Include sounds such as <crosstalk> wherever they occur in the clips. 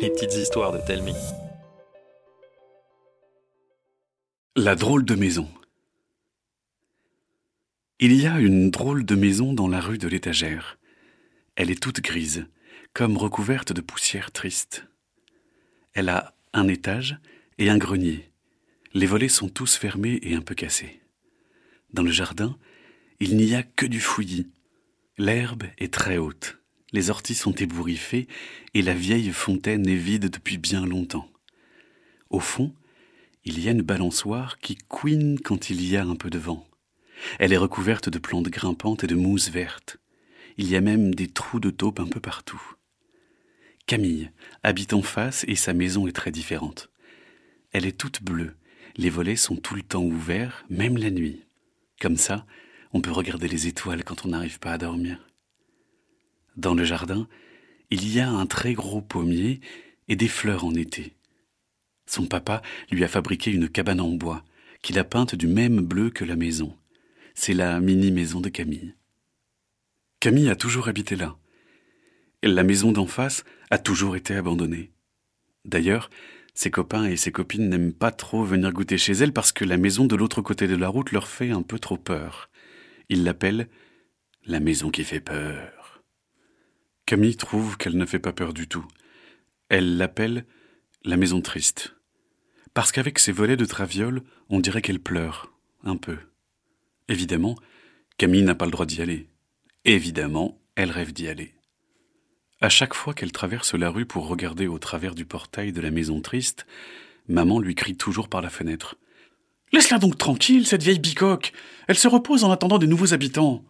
Les petites histoires de Telmi. La drôle de maison. Il y a une drôle de maison dans la rue de l'étagère. Elle est toute grise, comme recouverte de poussière triste. Elle a un étage et un grenier. Les volets sont tous fermés et un peu cassés. Dans le jardin, il n'y a que du fouillis. L'herbe est très haute. Les orties sont ébouriffées et la vieille fontaine est vide depuis bien longtemps. Au fond, il y a une balançoire qui couine quand il y a un peu de vent. Elle est recouverte de plantes grimpantes et de mousse verte. Il y a même des trous de taupe un peu partout. Camille habite en face et sa maison est très différente. Elle est toute bleue, les volets sont tout le temps ouverts, même la nuit. Comme ça, on peut regarder les étoiles quand on n'arrive pas à dormir. Dans le jardin, il y a un très gros pommier et des fleurs en été. Son papa lui a fabriqué une cabane en bois, qu'il a peinte du même bleu que la maison. C'est la mini-maison de Camille. Camille a toujours habité là. La maison d'en face a toujours été abandonnée. D'ailleurs, ses copains et ses copines n'aiment pas trop venir goûter chez elle parce que la maison de l'autre côté de la route leur fait un peu trop peur. Ils l'appellent la maison qui fait peur. Camille trouve qu'elle ne fait pas peur du tout. Elle l'appelle la maison triste. Parce qu'avec ses volets de traviole, on dirait qu'elle pleure, un peu. Évidemment, Camille n'a pas le droit d'y aller. Évidemment, elle rêve d'y aller. À chaque fois qu'elle traverse la rue pour regarder au travers du portail de la maison triste, maman lui crie toujours par la fenêtre. Laisse-la donc tranquille, cette vieille bicoque. Elle se repose en attendant des nouveaux habitants.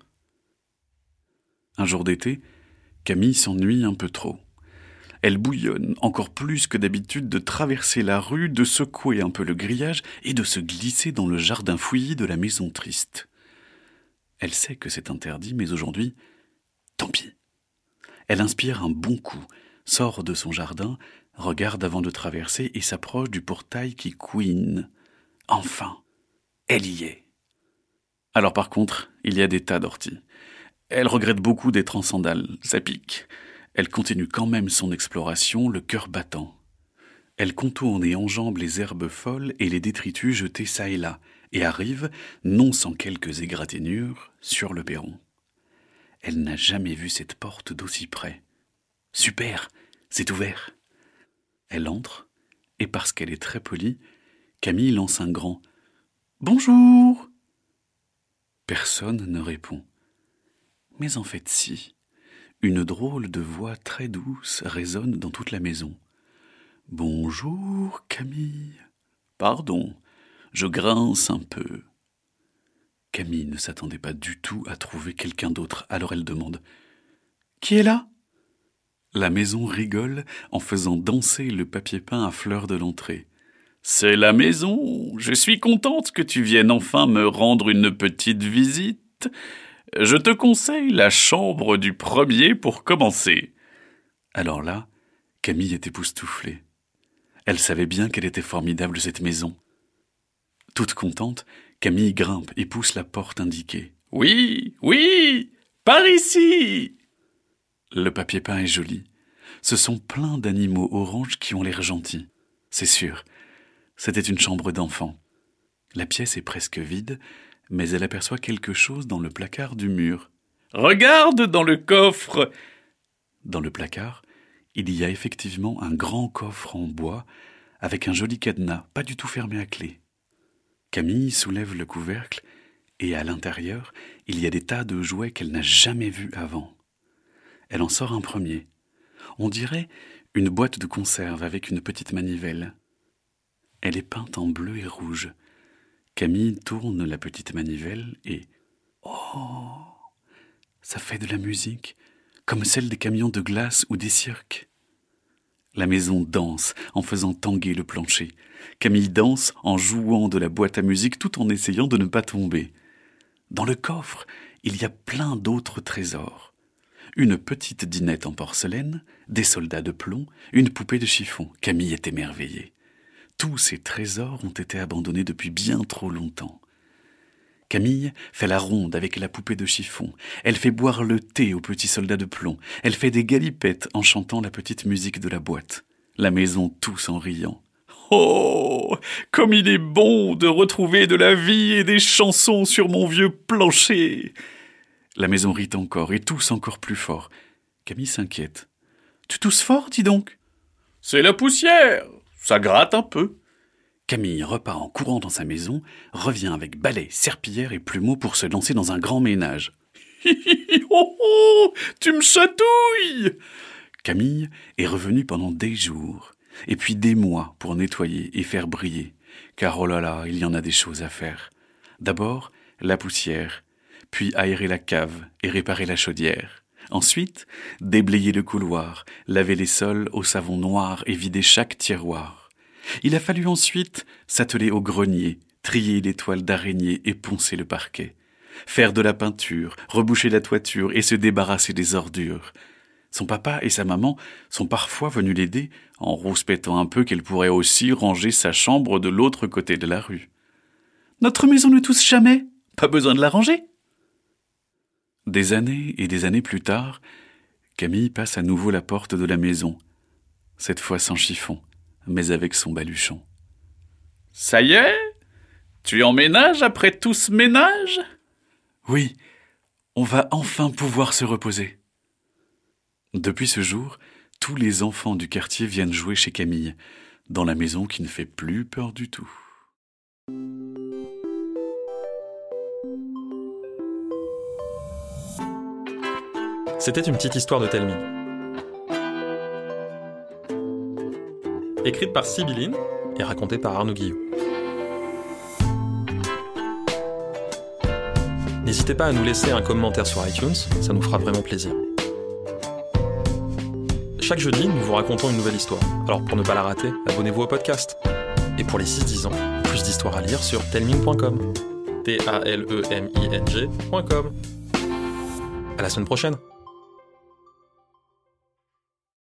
Un jour d'été, Camille s'ennuie un peu trop. Elle bouillonne encore plus que d'habitude de traverser la rue, de secouer un peu le grillage et de se glisser dans le jardin fouillis de la maison triste. Elle sait que c'est interdit, mais aujourd'hui, tant pis. Elle inspire un bon coup, sort de son jardin, regarde avant de traverser et s'approche du portail qui couine. Enfin, elle y est. Alors par contre, il y a des tas d'orties. Elle regrette beaucoup d'être en sandales, ça pique. Elle continue quand même son exploration, le cœur battant. Elle contourne et enjambe les herbes folles et les détritus jetés çà et là, et arrive, non sans quelques égratignures, sur le perron. Elle n'a jamais vu cette porte d'aussi près. Super, c'est ouvert. Elle entre, et parce qu'elle est très polie, Camille lance un grand Bonjour. Personne ne répond. Mais en fait si. Une drôle de voix très douce résonne dans toute la maison. Bonjour, Camille. Pardon, je grince un peu. Camille ne s'attendait pas du tout à trouver quelqu'un d'autre, alors elle demande Qui est là? La maison rigole en faisant danser le papier peint à fleurs de l'entrée. C'est la maison. Je suis contente que tu viennes enfin me rendre une petite visite. Je te conseille la chambre du premier pour commencer. Alors là, Camille était époustouflée. Elle savait bien qu'elle était formidable cette maison. Toute contente, Camille grimpe et pousse la porte indiquée. Oui, oui, par ici. Le papier peint est joli. Ce sont plein d'animaux oranges qui ont l'air gentils. C'est sûr, c'était une chambre d'enfant. La pièce est presque vide, mais elle aperçoit quelque chose dans le placard du mur. Regarde dans le coffre. Dans le placard, il y a effectivement un grand coffre en bois avec un joli cadenas, pas du tout fermé à clé. Camille soulève le couvercle et à l'intérieur, il y a des tas de jouets qu'elle n'a jamais vus avant. Elle en sort un premier. On dirait une boîte de conserve avec une petite manivelle. Elle est peinte en bleu et rouge. Camille tourne la petite manivelle et Oh Ça fait de la musique, comme celle des camions de glace ou des cirques. La maison danse en faisant tanguer le plancher. Camille danse en jouant de la boîte à musique tout en essayant de ne pas tomber. Dans le coffre, il y a plein d'autres trésors. Une petite dinette en porcelaine, des soldats de plomb, une poupée de chiffon. Camille est émerveillée. Tous ces trésors ont été abandonnés depuis bien trop longtemps. Camille fait la ronde avec la poupée de chiffon. Elle fait boire le thé au petit soldat de plomb. Elle fait des galipettes en chantant la petite musique de la boîte. la maison tous en riant. Oh, comme il est bon de retrouver de la vie et des chansons sur mon vieux plancher. La maison rit encore et tousse encore plus fort. Camille s'inquiète. Tu tousses fort, dis donc? C'est la poussière. Ça gratte un peu. Camille repart en courant dans sa maison, revient avec balai, serpillière et plumeau pour se lancer dans un grand ménage. <laughs> oh, oh, tu me chatouilles Camille est revenue pendant des jours, et puis des mois pour nettoyer et faire briller, car oh là là, il y en a des choses à faire. D'abord, la poussière, puis aérer la cave et réparer la chaudière. Ensuite, déblayer le couloir, laver les sols au savon noir et vider chaque tiroir. Il a fallu ensuite s'atteler au grenier, trier les toiles d'araignée et poncer le parquet, faire de la peinture, reboucher la toiture et se débarrasser des ordures. Son papa et sa maman sont parfois venus l'aider en rouspétant un peu qu'elle pourrait aussi ranger sa chambre de l'autre côté de la rue. Notre maison ne tousse jamais. Pas besoin de la ranger. Des années et des années plus tard, Camille passe à nouveau la porte de la maison, cette fois sans chiffon, mais avec son baluchon. Ça y est? Tu emménages après tout ce ménage? Oui, on va enfin pouvoir se reposer. Depuis ce jour, tous les enfants du quartier viennent jouer chez Camille, dans la maison qui ne fait plus peur du tout. C'était une petite histoire de Telmi. Écrite par Sibylline et racontée par Arnaud Guillot. N'hésitez pas à nous laisser un commentaire sur iTunes, ça nous fera vraiment plaisir. Chaque jeudi, nous vous racontons une nouvelle histoire. Alors pour ne pas la rater, abonnez-vous au podcast. Et pour les 6-10 ans, plus d'histoires à lire sur telming.com. T-A-L-E-M-I-N-G.com. À la semaine prochaine!